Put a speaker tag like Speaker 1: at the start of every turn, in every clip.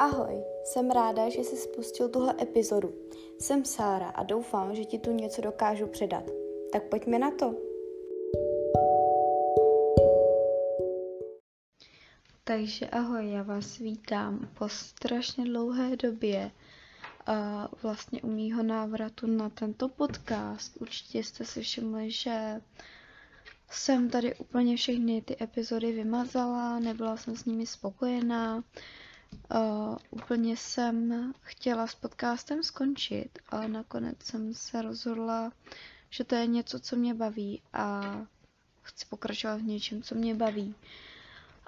Speaker 1: Ahoj, jsem ráda, že jsi spustil tuhle epizodu. Jsem Sára a doufám, že ti tu něco dokážu předat. Tak pojďme na to. Takže ahoj, já vás vítám po strašně dlouhé době a vlastně u mýho návratu na tento podcast. Určitě jste si všimli, že jsem tady úplně všechny ty epizody vymazala, nebyla jsem s nimi spokojená. Uh, úplně jsem chtěla s podcastem skončit, ale nakonec jsem se rozhodla, že to je něco, co mě baví a chci pokračovat v něčem, co mě baví.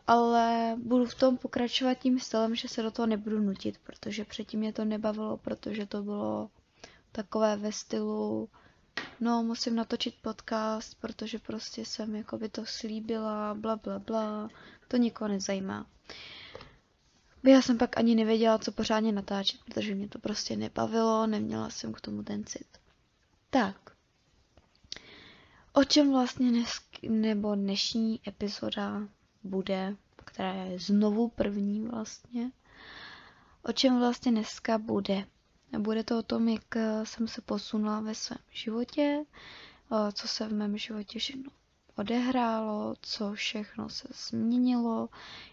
Speaker 1: Ale budu v tom pokračovat tím stylem, že se do toho nebudu nutit, protože předtím mě to nebavilo, protože to bylo takové ve stylu no musím natočit podcast, protože prostě jsem jako by to slíbila, bla bla bla, to nikoho nezajímá. Já jsem pak ani nevěděla, co pořádně natáčet, protože mě to prostě nebavilo, neměla jsem k tomu ten cit. Tak. O čem vlastně dnes, nebo dnešní epizoda bude, která je znovu první vlastně. O čem vlastně dneska bude? Bude to o tom, jak jsem se posunula ve svém životě, co se v mém životě všechno odehrálo, co všechno se změnilo.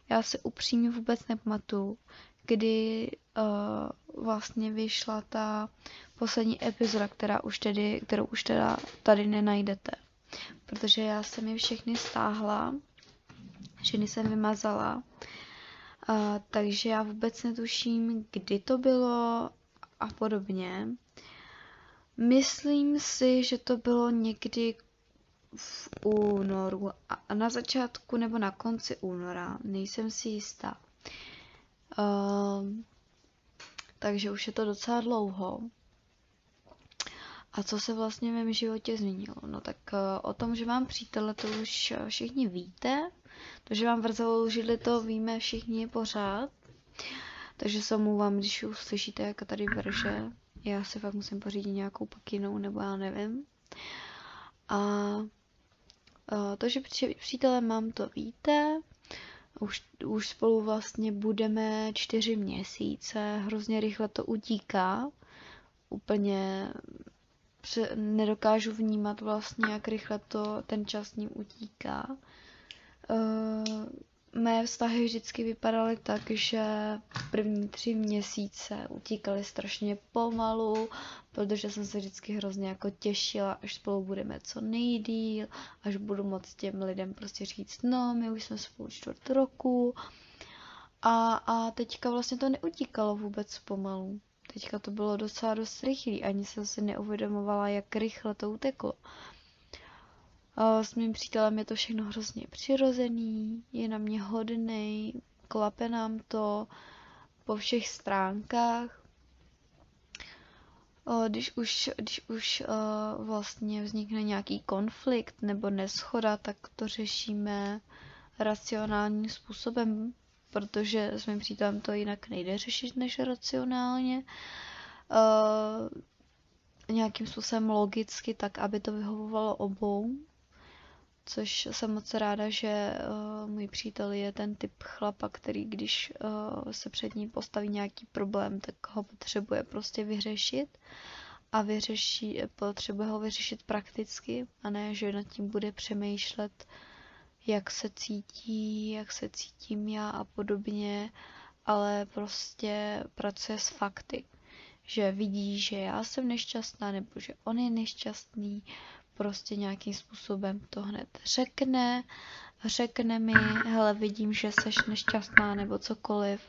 Speaker 1: Já se upřímně vůbec nepamatuju, kdy uh, vlastně vyšla ta poslední epizoda, která už tedy, kterou už teda tady nenajdete. Protože já jsem je všechny stáhla, všechny jsem vymazala, uh, takže já vůbec netuším, kdy to bylo a podobně. Myslím si, že to bylo někdy v únoru a na začátku nebo na konci února, nejsem si jistá. Uh, takže už je to docela dlouho. A co se vlastně v mém životě změnilo? No tak uh, o tom, že mám přítele, to už všichni víte. To, že mám vrzavou židli, to víme všichni pořád. Takže se omlouvám, když uslyšíte, jak tady vrže. Já si fakt musím pořídit nějakou pakinou, nebo já nevím. A to, že přítele mám, to víte. Už, už spolu vlastně budeme čtyři měsíce, hrozně rychle to utíká. Úplně nedokážu vnímat vlastně, jak rychle to ten čas ním utíká. Uh, mé vztahy vždycky vypadaly tak, že první tři měsíce utíkaly strašně pomalu, protože jsem se vždycky hrozně jako těšila, až spolu budeme co nejdíl, až budu moct těm lidem prostě říct, no, my už jsme spolu čtvrt roku. A, a teďka vlastně to neutíkalo vůbec pomalu. Teďka to bylo docela dost rychlý, ani jsem si neuvědomovala, jak rychle to uteklo. S mým přítelem je to všechno hrozně přirozený, je na mě hodný, klape nám to po všech stránkách. Když už, když už vlastně vznikne nějaký konflikt nebo neschoda, tak to řešíme racionálním způsobem, protože s mým přítelem to jinak nejde řešit než racionálně. Nějakým způsobem logicky, tak aby to vyhovovalo obou což jsem moc ráda, že uh, můj přítel je ten typ chlapa, který když uh, se před ním postaví nějaký problém, tak ho potřebuje prostě vyřešit a vyřeší, potřebuje ho vyřešit prakticky a ne, že nad tím bude přemýšlet, jak se cítí, jak se cítím já a podobně, ale prostě pracuje s fakty. Že vidí, že já jsem nešťastná nebo že on je nešťastný, prostě nějakým způsobem to hned řekne, řekne mi, hele, vidím, že seš nešťastná nebo cokoliv,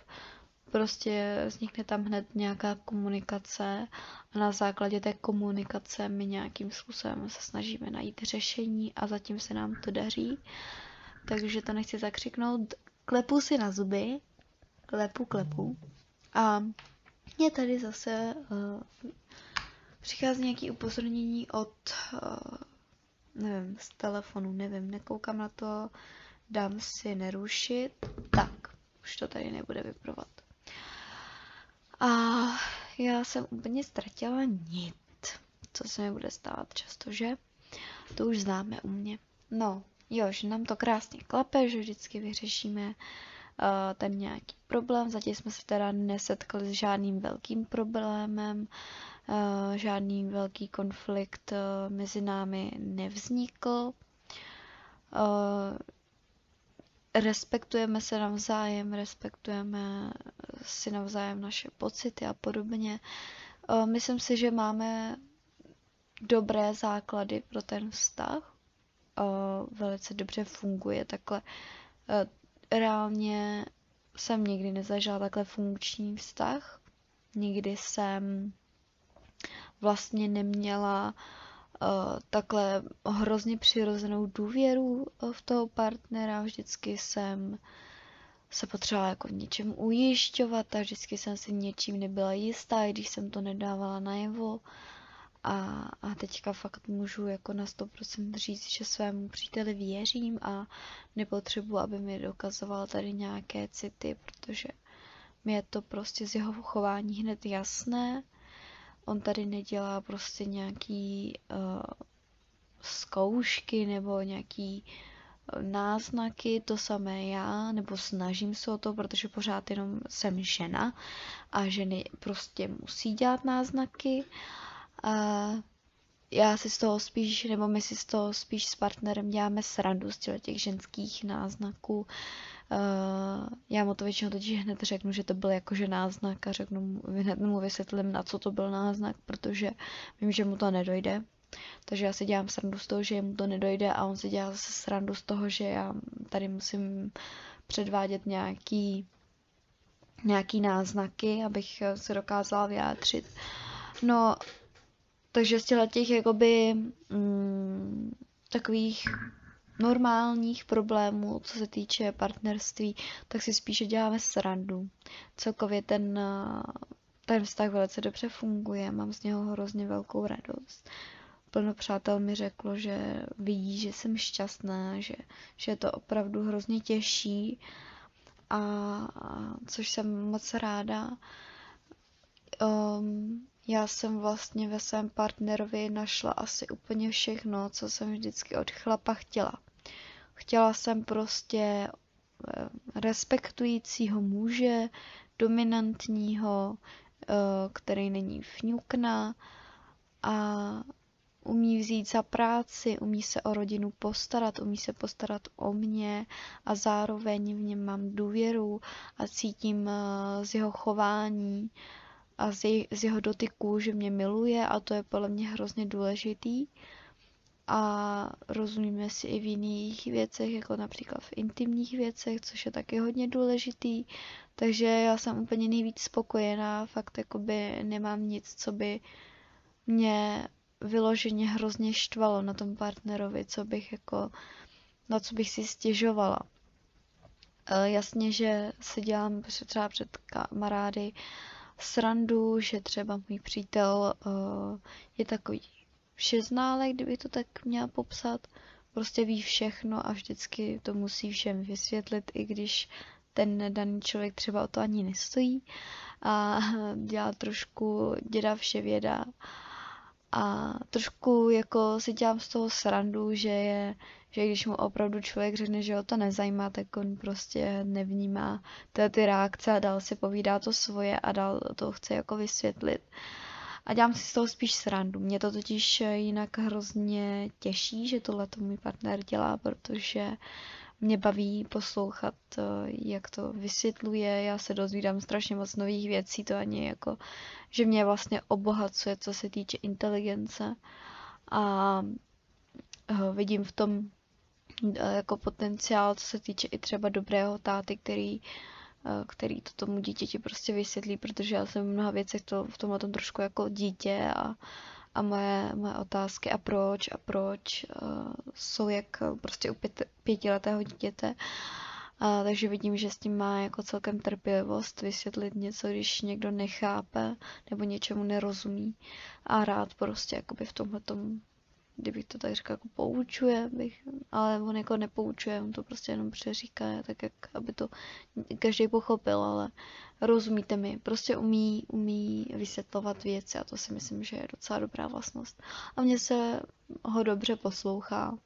Speaker 1: prostě vznikne tam hned nějaká komunikace a na základě té komunikace my nějakým způsobem se snažíme najít řešení a zatím se nám to daří. Takže to nechci zakřiknout. Klepu si na zuby, klepu, klepu. A je tady zase uh, přichází nějaký upozornění od, uh, nevím, z telefonu, nevím, nekoukám na to, dám si nerušit, tak, už to tady nebude vyprovat. A já jsem úplně ztratila nit, co se mi bude stávat často, že? To už známe u mě. No, jo, že nám to krásně klape, že vždycky vyřešíme ten nějaký problém. Zatím jsme se teda nesetkali s žádným velkým problémem, žádný velký konflikt mezi námi nevznikl respektujeme se navzájem, respektujeme si navzájem naše pocity a podobně. Myslím si, že máme dobré základy pro ten vztah. Velice dobře funguje takhle. Reálně jsem nikdy nezažila takhle funkční vztah. Nikdy jsem vlastně neměla uh, takhle hrozně přirozenou důvěru uh, v toho partnera. Vždycky jsem se potřebovala jako v něčem ujišťovat a vždycky jsem si něčím nebyla jistá, i když jsem to nedávala najevo. A, a teďka fakt můžu jako na 100% říct, že svému příteli věřím a nepotřebuji, aby mi dokazoval tady nějaké city, protože mi je to prostě z jeho chování hned jasné on tady nedělá prostě nějaký uh, zkoušky nebo nějaký uh, náznaky, to samé já, nebo snažím se o to, protože pořád jenom jsem žena a ženy prostě musí dělat náznaky. Uh, já si z toho spíš, nebo my si z toho spíš s partnerem děláme srandu z těch ženských náznaků. Uh, já mu to většinou totiž hned řeknu, že to byl jakože náznak a řeknu mu, hned mu vysvětlím, na co to byl náznak, protože vím, že mu to nedojde. Takže já si dělám srandu z toho, že mu to nedojde a on si dělá zase srandu z toho, že já tady musím předvádět nějaký, nějaký náznaky, abych se dokázala vyjádřit. No, takže z těch jakoby mm, takových normálních problémů, co se týče partnerství, tak si spíše děláme srandu. Celkově ten, ten vztah velice dobře funguje, mám z něho hrozně velkou radost. Plno přátel mi řeklo, že vidí, že jsem šťastná, že, že to opravdu hrozně těší, a, a což jsem moc ráda. Um, já jsem vlastně ve svém partnerovi našla asi úplně všechno, co jsem vždycky od chlapa chtěla. Chtěla jsem prostě eh, respektujícího muže, dominantního, eh, který není fňukna a umí vzít za práci, umí se o rodinu postarat, umí se postarat o mě a zároveň v něm mám důvěru a cítím eh, z jeho chování a z jeho dotyku, že mě miluje a to je podle mě hrozně důležitý a rozumíme si i v jiných věcech, jako například v intimních věcech, což je taky hodně důležitý. Takže já jsem úplně nejvíc spokojená, fakt jakoby nemám nic, co by mě vyloženě hrozně štvalo na tom partnerovi, co bych jako, na co bych si stěžovala. E, jasně, že si dělám třeba před kamarády srandu, že třeba můj přítel e, je takový všeználek, kdybych to tak měla popsat. Prostě ví všechno a vždycky to musí všem vysvětlit, i když ten daný člověk třeba o to ani nestojí a dělá trošku děda vše věda a trošku jako si dělám z toho srandu, že je, že když mu opravdu člověk řekne, že ho to nezajímá, tak on prostě nevnímá ty, ty reakce a dál si povídá to svoje a dál to chce jako vysvětlit. A dělám si z toho spíš srandu. Mě to totiž jinak hrozně těší, že tohle to můj partner dělá, protože mě baví poslouchat, jak to vysvětluje, já se dozvídám strašně moc nových věcí, to ani jako, že mě vlastně obohacuje, co se týče inteligence a eh, vidím v tom jako potenciál, co se týče i třeba dobrého táty, který Eh, který to tomu dítěti prostě vysvětlí, protože já jsem v mnoha věcech to, v tomhle tom trošku jako dítě a, a moje, moje otázky a proč a proč uh, jsou jak prostě u pět, pětiletého dítěte. A, takže vidím, že s tím má jako celkem trpělivost vysvětlit něco, když někdo nechápe nebo něčemu nerozumí a rád prostě jakoby v tomhle kdybych to tak řekla, jako poučuje, bych, ale on jako nepoučuje, on to prostě jenom přeříká, tak jak, aby to každý pochopil, ale rozumíte mi, prostě umí, umí vysvětlovat věci a to si myslím, že je docela dobrá vlastnost. A mně se ho dobře poslouchá.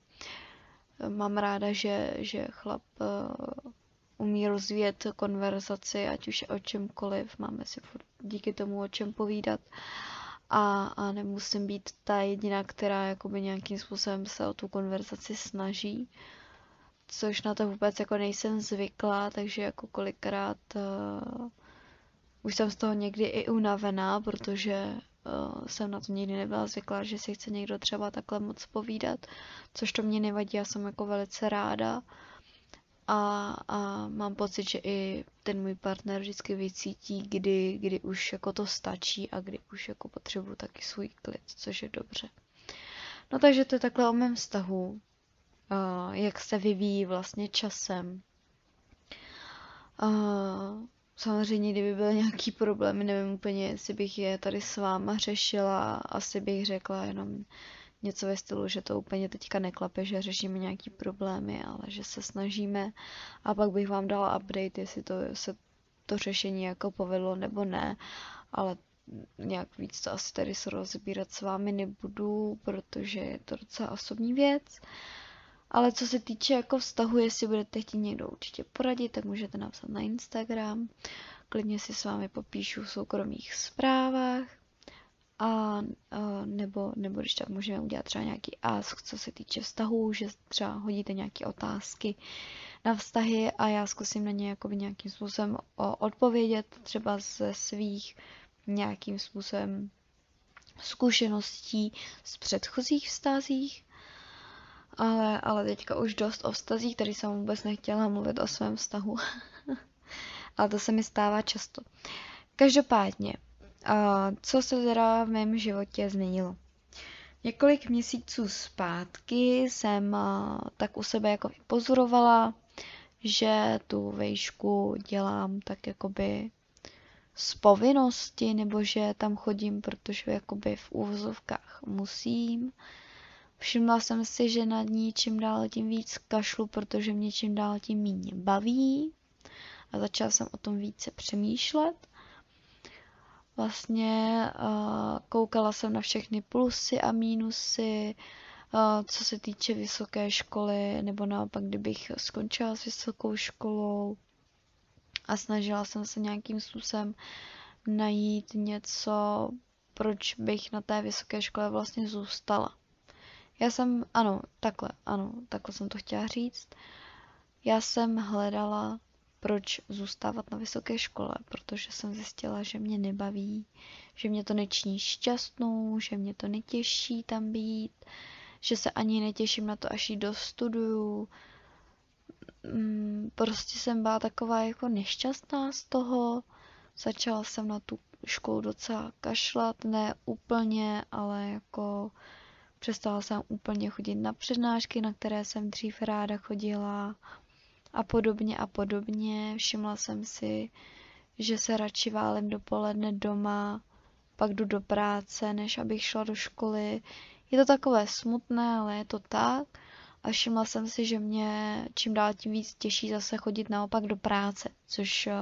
Speaker 1: Mám ráda, že, že chlap uh, umí rozvíjet konverzaci, ať už o čemkoliv, máme si furt díky tomu o čem povídat a, a nemusím být ta jediná, která jakoby nějakým způsobem se o tu konverzaci snaží, což na to vůbec jako nejsem zvyklá, takže jako kolikrát uh, už jsem z toho někdy i unavená, protože uh, jsem na to nikdy nebyla zvyklá, že si chce někdo třeba takhle moc povídat, což to mě nevadí, já jsem jako velice ráda a, a mám pocit, že i ten můj partner vždycky vycítí, kdy, kdy už jako to stačí a kdy už jako potřebuji taky svůj klid, což je dobře. No takže to je takhle o mém vztahu, jak se vyvíjí vlastně časem. Samozřejmě, kdyby byly nějaký problémy, nevím úplně, jestli bych je tady s váma řešila, asi bych řekla jenom, něco ve stylu, že to úplně teďka neklape, že řešíme nějaký problémy, ale že se snažíme a pak bych vám dala update, jestli to se to řešení jako povedlo nebo ne, ale nějak víc to asi tady se rozbírat s vámi nebudu, protože je to docela osobní věc. Ale co se týče jako vztahu, jestli budete chtít někdo určitě poradit, tak můžete napsat na Instagram. Klidně si s vámi popíšu v soukromých zprávách a, a nebo, nebo když tak můžeme udělat třeba nějaký ask, co se týče vztahů, že třeba hodíte nějaké otázky na vztahy a já zkusím na ně jakoby nějakým způsobem odpovědět, třeba ze svých nějakým způsobem zkušeností z předchozích vztazích. Ale, ale teďka už dost o vztazích, tady jsem vůbec nechtěla mluvit o svém vztahu. ale to se mi stává často. Každopádně, a co se teda v mém životě změnilo? Několik měsíců zpátky jsem tak u sebe jako pozorovala, že tu vejšku dělám tak jakoby z povinnosti, nebo že tam chodím, protože jakoby v úvozovkách musím. Všimla jsem si, že nad ní čím dál tím víc kašlu, protože mě čím dál tím méně baví. A začala jsem o tom více přemýšlet. Vlastně uh, koukala jsem na všechny plusy a mínusy, uh, co se týče vysoké školy, nebo naopak, kdybych skončila s vysokou školou a snažila jsem se nějakým způsobem najít něco, proč bych na té vysoké škole vlastně zůstala. Já jsem, ano, takhle, ano, takhle jsem to chtěla říct. Já jsem hledala proč zůstávat na vysoké škole, protože jsem zjistila, že mě nebaví, že mě to nečiní šťastnou, že mě to netěší tam být, že se ani netěším na to, až ji dostuduju. Mm, prostě jsem byla taková jako nešťastná z toho. Začala jsem na tu školu docela kašlat, ne úplně, ale jako přestala jsem úplně chodit na přednášky, na které jsem dřív ráda chodila a podobně a podobně. Všimla jsem si, že se radši válím dopoledne doma, pak jdu do práce, než abych šla do školy. Je to takové smutné, ale je to tak. A všimla jsem si, že mě čím dál tím víc těší zase chodit naopak do práce, což eh,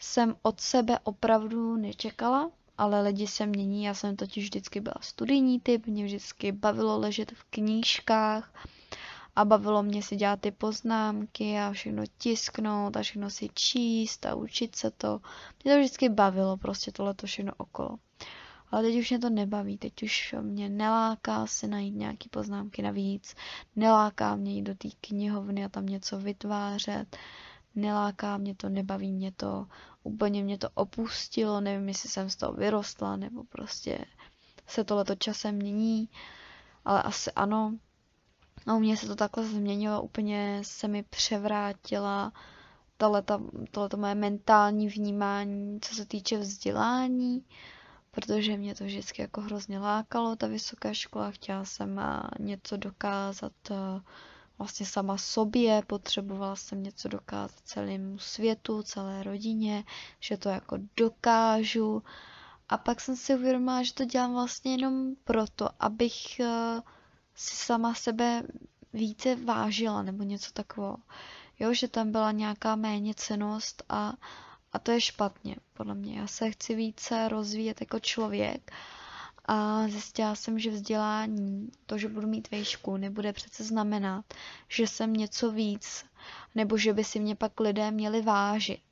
Speaker 1: jsem od sebe opravdu nečekala, ale lidi se mění. Já jsem totiž vždycky byla studijní typ, mě vždycky bavilo ležet v knížkách a bavilo mě si dělat ty poznámky a všechno tisknout a všechno si číst a učit se to. Mě to vždycky bavilo, prostě tohle to všechno okolo. Ale teď už mě to nebaví, teď už mě neláká se najít nějaký poznámky navíc, neláká mě jít do té knihovny a tam něco vytvářet, neláká mě to, nebaví mě to, úplně mě to opustilo, nevím, jestli jsem z toho vyrostla, nebo prostě se tohleto časem mění, ale asi ano, a u mě se to takhle změnilo, úplně se mi převrátila tohleto moje mentální vnímání, co se týče vzdělání, protože mě to vždycky jako hrozně lákalo, ta vysoká škola, chtěla jsem něco dokázat vlastně sama sobě, potřebovala jsem něco dokázat celému světu, celé rodině, že to jako dokážu. A pak jsem si uvědomila, že to dělám vlastně jenom proto, abych si sama sebe více vážila nebo něco takového. Jo, že tam byla nějaká méně cenost a, a to je špatně, podle mě. Já se chci více rozvíjet jako člověk a zjistila jsem, že vzdělání, to, že budu mít vejšku, nebude přece znamenat, že jsem něco víc, nebo že by si mě pak lidé měli vážit.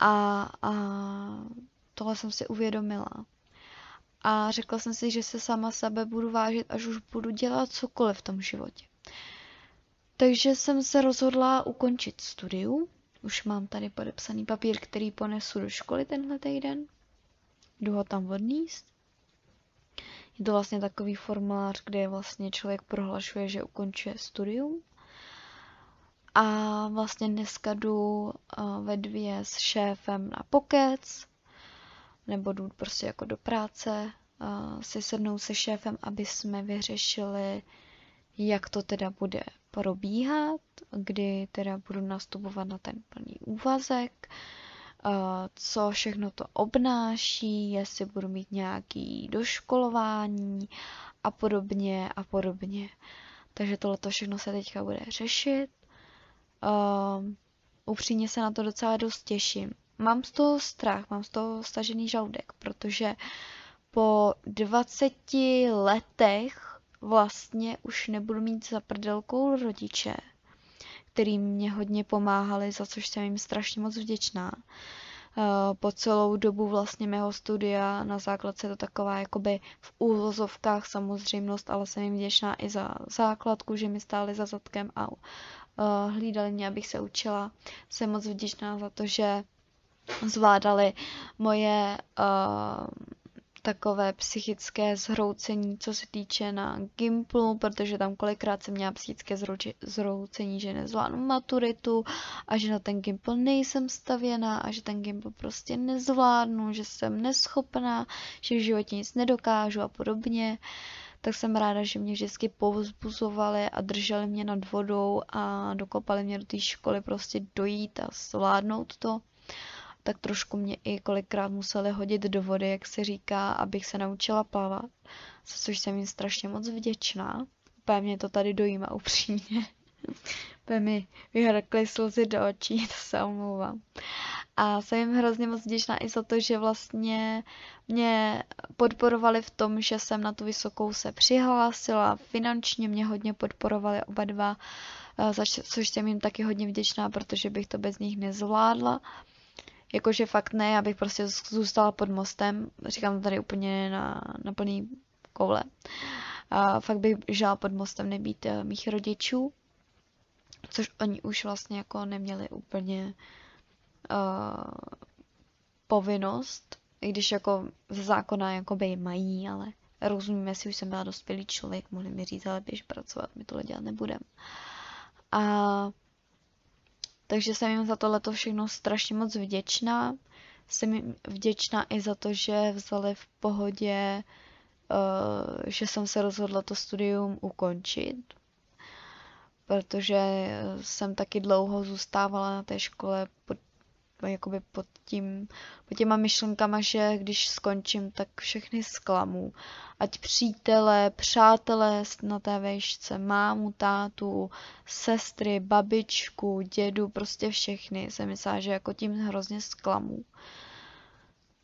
Speaker 1: A, a tohle jsem si uvědomila. A řekla jsem si, že se sama sebe budu vážit, až už budu dělat cokoliv v tom životě. Takže jsem se rozhodla ukončit studium. Už mám tady podepsaný papír, který ponesu do školy tenhle týden. Jdu ho tam odníst. Je to vlastně takový formulář, kde vlastně člověk prohlašuje, že ukončuje studium. A vlastně dneska jdu ve dvě s šéfem na pokec, nebo jdu prostě jako do práce, si sednout se šéfem, aby jsme vyřešili, jak to teda bude probíhat, kdy teda budu nastupovat na ten plný úvazek, co všechno to obnáší, jestli budu mít nějaký doškolování a podobně a podobně. Takže tohle všechno se teďka bude řešit. Upřímně se na to docela dost těším. Mám z toho strach, mám z toho stažený žaludek, protože po 20 letech vlastně už nebudu mít za prdelkou rodiče, který mě hodně pomáhali, za což jsem jim strašně moc vděčná. Eh, po celou dobu vlastně mého studia na základce to taková jakoby v úvozovkách samozřejmost, ale jsem jim vděčná i za základku, že mi stáli za zadkem a uh, hlídali mě, abych se učila. Jsem moc vděčná za to, že zvládali moje uh, takové psychické zhroucení, co se týče na Gimplu, protože tam kolikrát jsem měla psychické zhroucení, že nezvládnu maturitu a že na ten Gimpl nejsem stavěná a že ten Gimpl prostě nezvládnu, že jsem neschopná, že v životě nic nedokážu a podobně. Tak jsem ráda, že mě vždycky povzbuzovali a drželi mě nad vodou a dokopali mě do té školy prostě dojít a zvládnout to tak trošku mě i kolikrát museli hodit do vody, jak se říká, abych se naučila plavat, za což jsem jim strašně moc vděčná. Úplně mě to tady dojíma upřímně. Úplně mi vyhrkly slzy do očí, to se omlouvám. A jsem jim hrozně moc vděčná i za to, že vlastně mě podporovali v tom, že jsem na tu vysokou se přihlásila, finančně mě hodně podporovali oba dva, za což jsem jim taky hodně vděčná, protože bych to bez nich nezvládla. Jakože fakt ne, já bych prostě zůstala pod mostem, říkám to tady úplně na, na plný koule. A fakt bych žala pod mostem nebýt uh, mých rodičů, což oni už vlastně jako neměli úplně uh, povinnost, i když jako ze zákona jakoby mají, ale rozumíme si, už jsem byla dospělý člověk, mohli mi říct, ale běž pracovat, my tohle dělat nebudem. A takže jsem jim za tohleto všechno strašně moc vděčná. Jsem jim vděčná i za to, že vzali v pohodě, uh, že jsem se rozhodla to studium ukončit, protože jsem taky dlouho zůstávala na té škole pod jakoby pod, tím, pod těma myšlenkama, že když skončím, tak všechny zklamu. Ať přítele, přátelé na té vejšce, mámu, tátu, sestry, babičku, dědu, prostě všechny. Jsem myslela, že jako tím hrozně zklamu.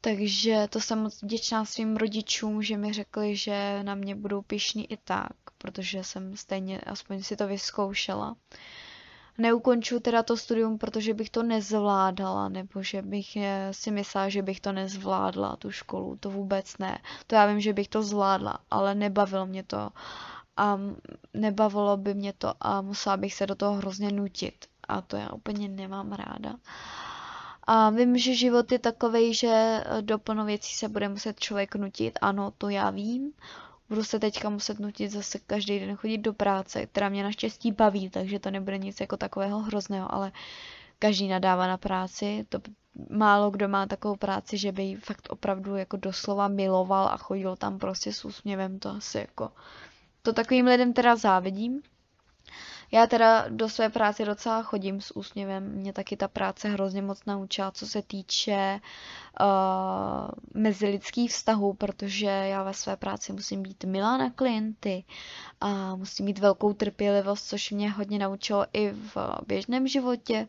Speaker 1: Takže to jsem moc vděčná svým rodičům, že mi řekli, že na mě budou pišní i tak, protože jsem stejně aspoň si to vyzkoušela neukončuju teda to studium, protože bych to nezvládala, nebo že bych eh, si myslela, že bych to nezvládla, tu školu, to vůbec ne. To já vím, že bych to zvládla, ale nebavilo mě to a nebavilo by mě to a musela bych se do toho hrozně nutit a to já úplně nemám ráda. A vím, že život je takový, že do plno věcí se bude muset člověk nutit, ano, to já vím, budu se teďka muset nutit zase každý den chodit do práce, která mě naštěstí baví, takže to nebude nic jako takového hrozného, ale každý nadává na práci, to málo kdo má takovou práci, že by ji fakt opravdu jako doslova miloval a chodil tam prostě s úsměvem, to asi jako, to takovým lidem teda závidím, já teda do své práce docela chodím s úsměvem. Mě taky ta práce hrozně moc naučila, co se týče uh, mezilidských vztahů, protože já ve své práci musím být milá na klienty a musím mít velkou trpělivost, což mě hodně naučilo i v běžném životě.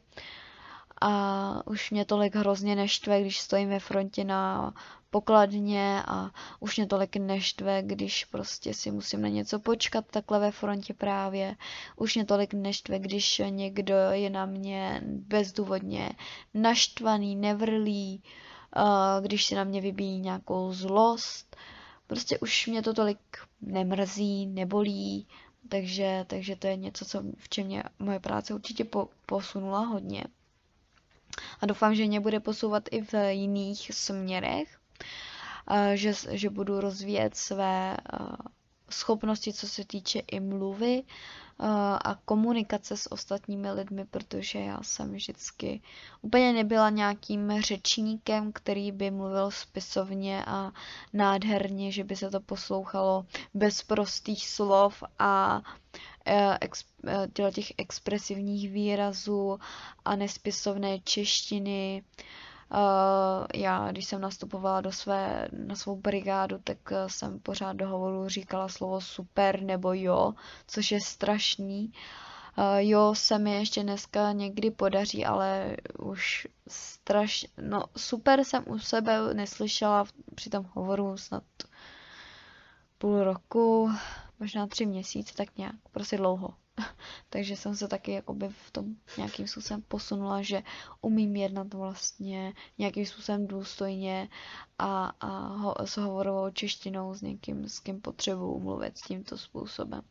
Speaker 2: A už mě tolik hrozně neštve, když stojím ve frontě na pokladně a už mě tolik neštve, když prostě si musím na něco počkat takhle ve frontě právě. Už mě tolik neštve, když někdo je na mě bezdůvodně naštvaný, nevrlý, když si na mě vybíjí nějakou zlost. Prostě už mě to tolik nemrzí, nebolí, takže, takže to je něco, co, v čem mě moje práce určitě po, posunula hodně. A doufám, že mě bude posouvat i v jiných směrech, že, že budu rozvíjet své schopnosti, co se týče i mluvy a komunikace s ostatními lidmi, protože já jsem vždycky úplně nebyla nějakým řečníkem, který by mluvil spisovně a nádherně, že by se to poslouchalo bez prostých slov a e, e, těch expresivních výrazů a nespisovné češtiny. Uh, já, když jsem nastupovala do své, na svou brigádu, tak jsem pořád do hovoru říkala slovo super nebo jo, což je strašný. Jo, se mi ještě dneska někdy podaří, ale už strašně, no super jsem u sebe neslyšela při tom hovoru snad půl roku, možná tři měsíce, tak nějak, prostě dlouho. Takže jsem se taky jakoby v tom nějakým způsobem posunula, že umím jednat vlastně nějakým způsobem důstojně a, a ho, s hovorovou češtinou s někým, s kým potřebuji mluvit tímto způsobem.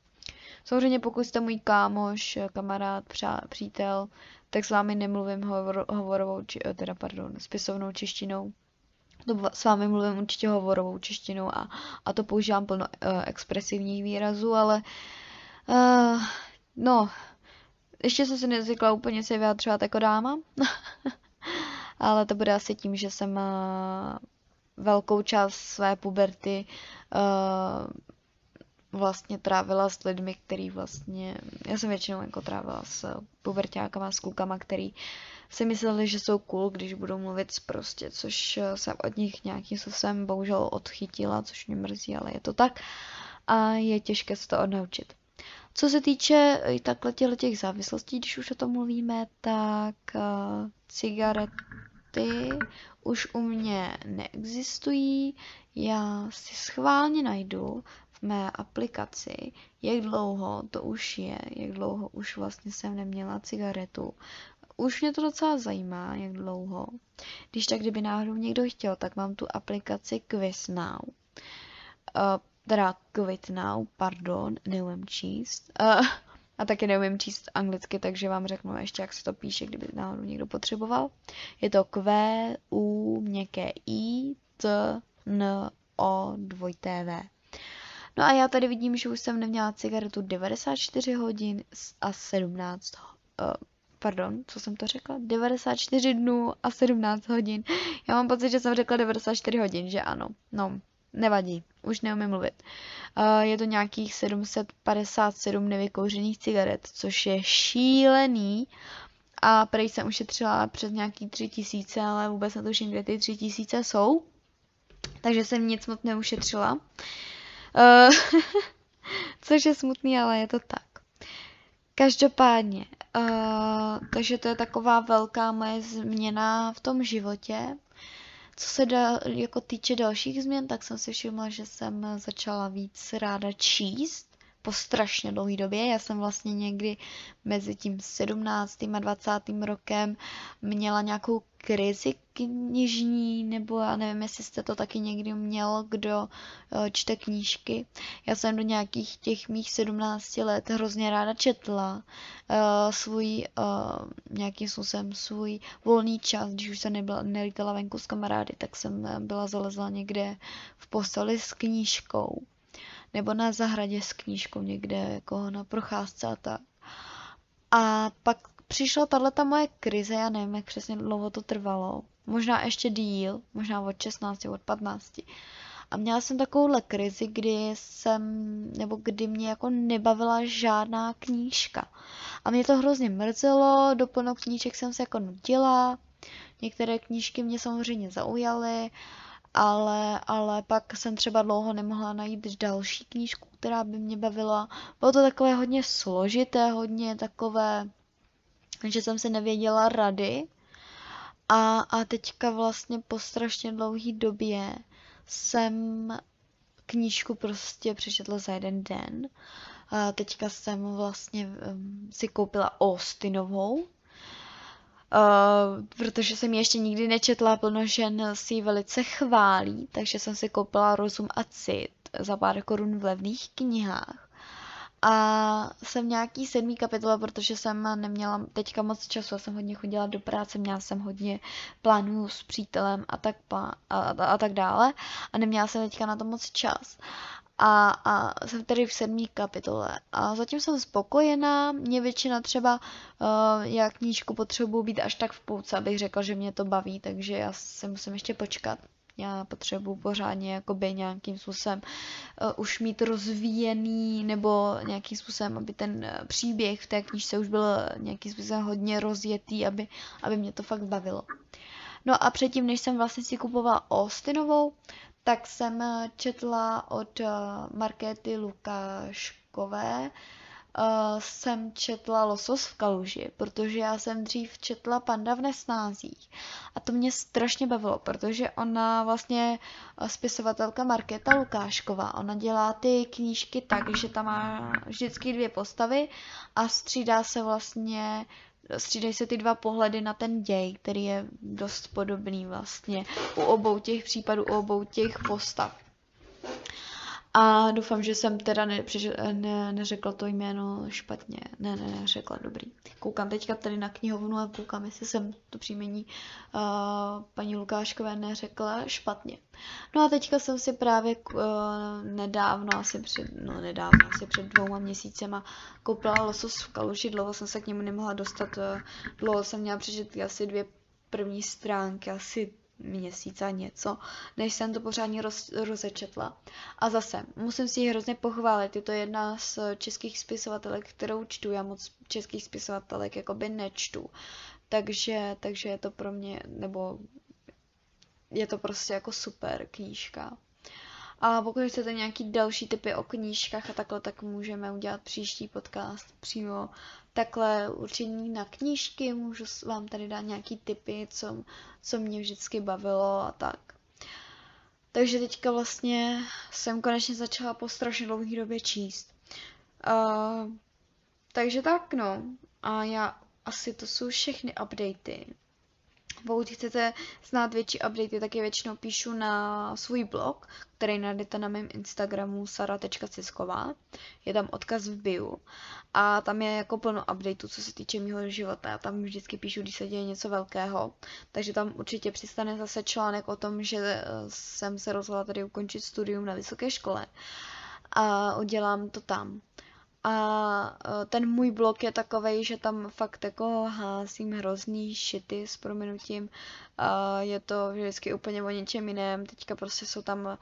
Speaker 2: Samozřejmě pokud jste můj kámoš, kamarád, přá, přítel, tak s vámi nemluvím hovor, hovorovou, či, teda pardon, spisovnou češtinou. To s vámi mluvím určitě hovorovou češtinou a, a to používám plno uh, expresivních výrazů, ale uh, No, ještě jsem si nezvykla úplně se vyjadřovat jako dáma, ale to bude asi tím, že jsem uh, velkou část své puberty uh, vlastně trávila s lidmi, který vlastně, já jsem většinou jako trávila s pubertákama, s klukama, který si mysleli, že jsou cool, když budou mluvit prostě, což jsem od nich nějakým způsobem bohužel odchytila, což mě mrzí, ale je to tak a je těžké se to odnaučit. Co se týče eh, takhle těch závislostí, když už o tom mluvíme, tak uh, cigarety už u mě neexistují. Já si schválně najdu v mé aplikaci, jak dlouho to už je, jak dlouho už vlastně jsem neměla cigaretu. Už mě to docela zajímá, jak dlouho. Když tak, kdyby náhodou někdo chtěl, tak mám tu aplikaci Quiz Now. Uh, teda quit now, pardon, neumím číst. Uh, a taky neumím číst anglicky, takže vám řeknu ještě, jak se to píše, kdyby náhodou někdo potřeboval. Je to Q, U, měkké I, T, N, O, dvojité V. No a já tady vidím, že už jsem neměla cigaretu 94 hodin a 17 uh, pardon, co jsem to řekla? 94 dnů a 17 hodin. Já mám pocit, že jsem řekla 94 hodin, že ano. No, nevadí, už neumím mluvit. Uh, je to nějakých 757 nevykouřených cigaret, což je šílený. A prej jsem ušetřila přes nějaký 3000, ale vůbec netuším, kde ty 3000 jsou. Takže jsem nic moc neušetřila. Uh, což je smutný, ale je to tak. Každopádně, uh, takže to je taková velká moje změna v tom životě. Co se da, jako týče dalších změn, tak jsem si všimla, že jsem začala víc ráda číst po strašně dlouhé době. Já jsem vlastně někdy mezi tím 17. a 20. rokem měla nějakou krizi knižní, nebo já nevím, jestli jste to taky někdy měl, kdo eh, čte knížky. Já jsem do nějakých těch mých 17 let hrozně ráda četla uh, svůj, uh, nějakým způsobem svůj volný čas, když už jsem nebyla, nelítala venku s kamarády, tak jsem byla zalezla někde v posteli s knížkou nebo na zahradě s knížkou někde jako na procházce a tak. A pak přišla tahle moje krize, já nevím, jak přesně dlouho to trvalo. Možná ještě díl, možná od 16, od 15. A měla jsem takovouhle krizi, kdy jsem, nebo kdy mě jako nebavila žádná knížka. A mě to hrozně mrzelo, do plno knížek jsem se jako nudila, některé knížky mě samozřejmě zaujaly, ale, ale pak jsem třeba dlouho nemohla najít další knížku, která by mě bavila. Bylo to takové hodně složité, hodně takové, že jsem se nevěděla rady A, a teďka vlastně po strašně dlouhé době jsem knížku prostě přečetla za jeden den. A teďka jsem vlastně um, si koupila Austinovou, uh, protože jsem ji ještě nikdy nečetla, plno žen si ji velice chválí, takže jsem si koupila Rozum a cit za pár korun v levných knihách. A jsem nějaký sedmý kapitola, protože jsem neměla teďka moc času, jsem hodně chodila do práce, měla jsem hodně plánů s přítelem a tak, a, a, a tak dále a neměla jsem teďka na to moc čas. A, a jsem tady v sedmý kapitole. A zatím jsem spokojená, mě většina třeba, uh, já knížku potřebuji být až tak v půlce, abych řekla, že mě to baví, takže já se musím ještě počkat já potřebuji pořádně jakoby nějakým způsobem uh, už mít rozvíjený nebo nějakým způsobem, aby ten uh, příběh v té knížce už byl nějakým způsobem hodně rozjetý, aby, aby mě to fakt bavilo. No a předtím, než jsem vlastně si kupovala Austinovou, tak jsem eh, četla od Markéty Lukáškové uh, jsem četla Losos v kaluži, protože já jsem dřív četla Panda v nesnázích. A to mě strašně bavilo, protože ona vlastně eh, spisovatelka Markéta Lukášková, ona dělá ty knížky tak, že tam má vždycky dvě postavy a střídá se vlastně střídají se ty dva pohledy na ten děj, který je dost podobný vlastně u obou těch případů, u obou těch postav. A doufám, že jsem teda ne, ne, neřekla to jméno špatně. Ne, ne, ne, řekla dobrý. Koukám teďka tady na knihovnu a koukám, jestli jsem to příjmení uh, paní Lukáškové neřekla špatně. No a teďka jsem si právě uh, nedávno, asi před, no nedávno, asi před dvouma měsícema koupila losos v kaluši, dlouho jsem se k němu nemohla dostat, uh, dlouho jsem měla přečet asi dvě první stránky, asi měsíc a něco, než jsem to pořádně roz, rozečetla. A zase, musím si ji hrozně pochválit, je to jedna z českých spisovatelek, kterou čtu, já moc českých spisovatelek jakoby nečtu. Takže, takže je to pro mě, nebo je to prostě jako super knížka. A pokud chcete nějaký další typy o knížkách a takhle, tak můžeme udělat příští podcast přímo takhle určení na knížky. Můžu vám tady dát nějaký typy, co, co mě vždycky bavilo a tak. Takže teďka vlastně jsem konečně začala po strašně dlouhé době číst. Uh, takže tak no. A já asi to jsou všechny updaty. Pokud chcete znát větší updaty, tak je většinou píšu na svůj blog, který najdete na mém Instagramu sara.cisková. Je tam odkaz v bio. A tam je jako plno updateů, co se týče mého života. Já tam vždycky píšu, když se děje něco velkého. Takže tam určitě přistane zase článek o tom, že eh, jsem se rozhodla tady ukončit studium na vysoké škole. A udělám to tam. A e, ten můj blog je takový, že tam fakt jako hásím hrozný šity s prominutím. Je to vždycky úplně o něčem jiném. Teďka prostě jsou tam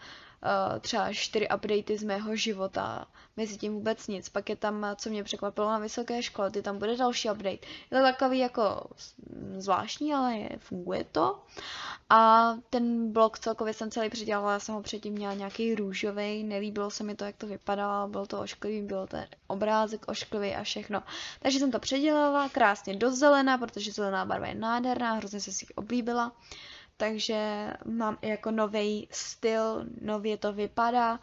Speaker 2: třeba čtyři updaty z mého života, mezi tím vůbec nic. Pak je tam, co mě překvapilo na vysoké škole, ty tam bude další update. Je to takový jako zvláštní, ale je, funguje to. A ten blog celkově jsem celý předělala, já jsem ho předtím měla nějaký růžový, nelíbilo se mi to, jak to vypadalo, byl to ošklivý, byl ten obrázek ošklivý a všechno. Takže jsem to předělala krásně do zelena, protože zelená barva je nádherná, hrozně se si oblíbila takže mám i jako nový styl, nově to vypadá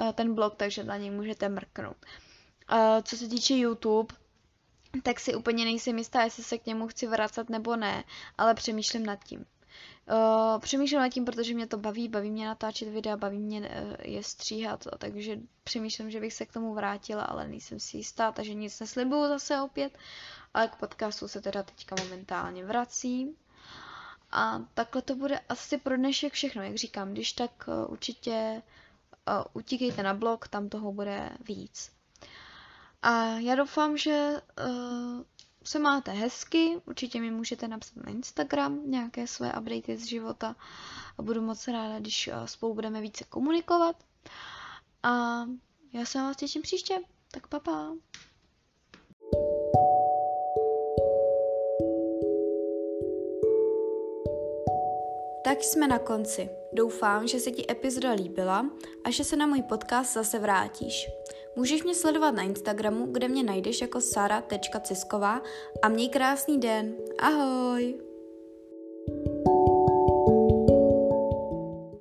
Speaker 2: eh, ten blog, takže na něj můžete mrknout. Eh, co se týče YouTube, tak si úplně nejsem jistá, jestli se k němu chci vracet nebo ne, ale přemýšlím nad tím. Uh, přemýšlím nad tím, protože mě to baví, baví mě natáčet videa, baví mě je stříhat, takže přemýšlím, že bych se k tomu vrátila, ale nejsem si jistá, takže nic neslibuju zase opět, ale k podcastu se teda teďka momentálně vracím. A takhle to bude asi pro dnešek všechno. Jak říkám, když tak uh, určitě uh, utíkejte na blog, tam toho bude víc. A já doufám, že uh, se máte hezky, určitě mi můžete napsat na Instagram nějaké své updaty z života a budu moc ráda, když spolu budeme více komunikovat. A já se na vás těším příště, tak pa, pa.
Speaker 1: Tak jsme na konci. Doufám, že se ti epizoda líbila a že se na můj podcast zase vrátíš. Můžeš mě sledovat na Instagramu, kde mě najdeš jako sara.cisková a měj krásný den. Ahoj!